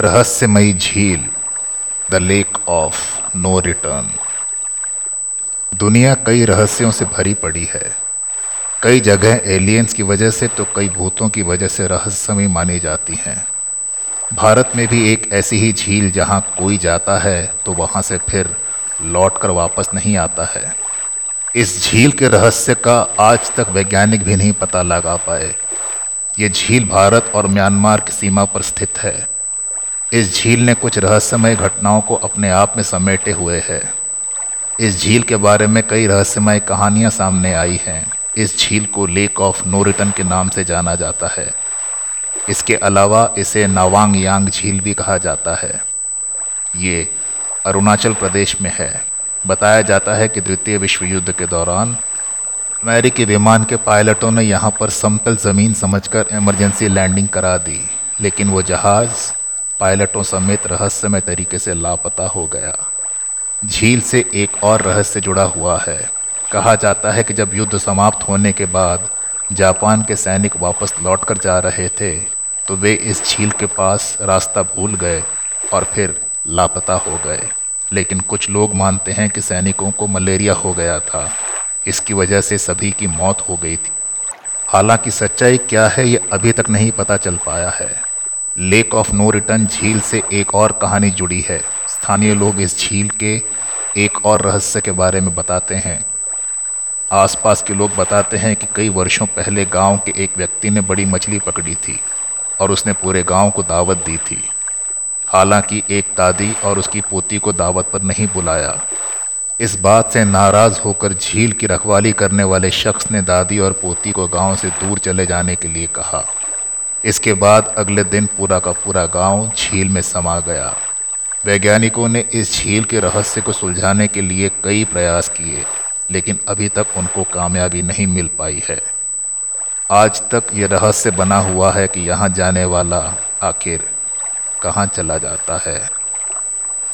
रहस्यमयी झील the lake of no return दुनिया कई रहस्यों से भरी पड़ी है। कई जगह एलियंस की वजह से तो कई भूतों की वजह से रहस्यमय मानी जाती हैं। भारत में भी एक ऐसी ही झील जहाँ कोई जाता है तो वहाँ से फिर लौट कर वापस नहीं आता है। इस झील के रहस्य का आज तक वैज्ञानिक भी नहीं पता लगा पाए। ये झील भारत और म्यांमार की सीमा पर स्थित है। इस झील ने कुछ रहस्यमय घटनाओं को अपने आप में समेटे हुए है। इस झील के बारे में कई रहस्यमय कहानियाँ सामने आई हैं। इस झील को लेक ऑफ़ नो रिटर्न के नाम से जाना जाता है। इसके अलावा इसे नवांग यांग झील भी कहा जाता है। ये अरुणाचल प्रदेश में है। बताया जाता है कि द्वितीय विश्व युद्ध के दौरान अमेरिकी विमान के पायलटों ने यहाँ पर समतल ज़मीन समझकर इमरजेंसी लैंडिंग करा दी। लेकिन वो जहाज़ पायलटों समेत रहस्यमय तरीके से लापता हो गया। झील से एक और रहस्य जुड़ा हुआ है। कहा जाता है कि जब युद्ध समाप्त होने के बाद जापान के सैनिक वापस लौटकर जा रहे थे तो वे इस झील के पास रास्ता भूल गए और फिर लापता हो गए। लेकिन कुछ लोग मानते हैं कि सैनिकों को मलेरिया हो गया था। इसकी वजह से सभी की मौत हो गई थी। हालाँकि सच्चाई क्या है, ये अभी तक नहीं पता चल पाया है। लेक ऑफ़ नो रिटर्न झील से एक और कहानी जुड़ी है। स्थानीय लोग इस झील के एक और रहस्य के बारे में बताते हैं। आसपास के लोग बताते हैं कि कई वर्षों पहले गाँव के एक व्यक्ति ने बड़ी मछली पकड़ी थी और उसने पूरे गाँव को दावत दी थी। हालाँकि एक दादी और उसकी पोती को दावत पर नहीं बुलाया। इस बात से नाराज़ होकर झील की रखवाली करने वाले शख्स ने दादी और पोती को गाँव से दूर चले जाने के लिए कहा। इसके बाद अगले दिन पूरा का पूरा गाँव झील में समा गया। वैज्ञानिकों ने इस झील के रहस्य को सुलझाने के लिए कई प्रयास किए, लेकिन अभी तक उनको कामयाबी नहीं मिल पाई है। आज तक ये रहस्य बना हुआ है कि यहाँ जाने वाला आखिर कहाँ चला जाता है।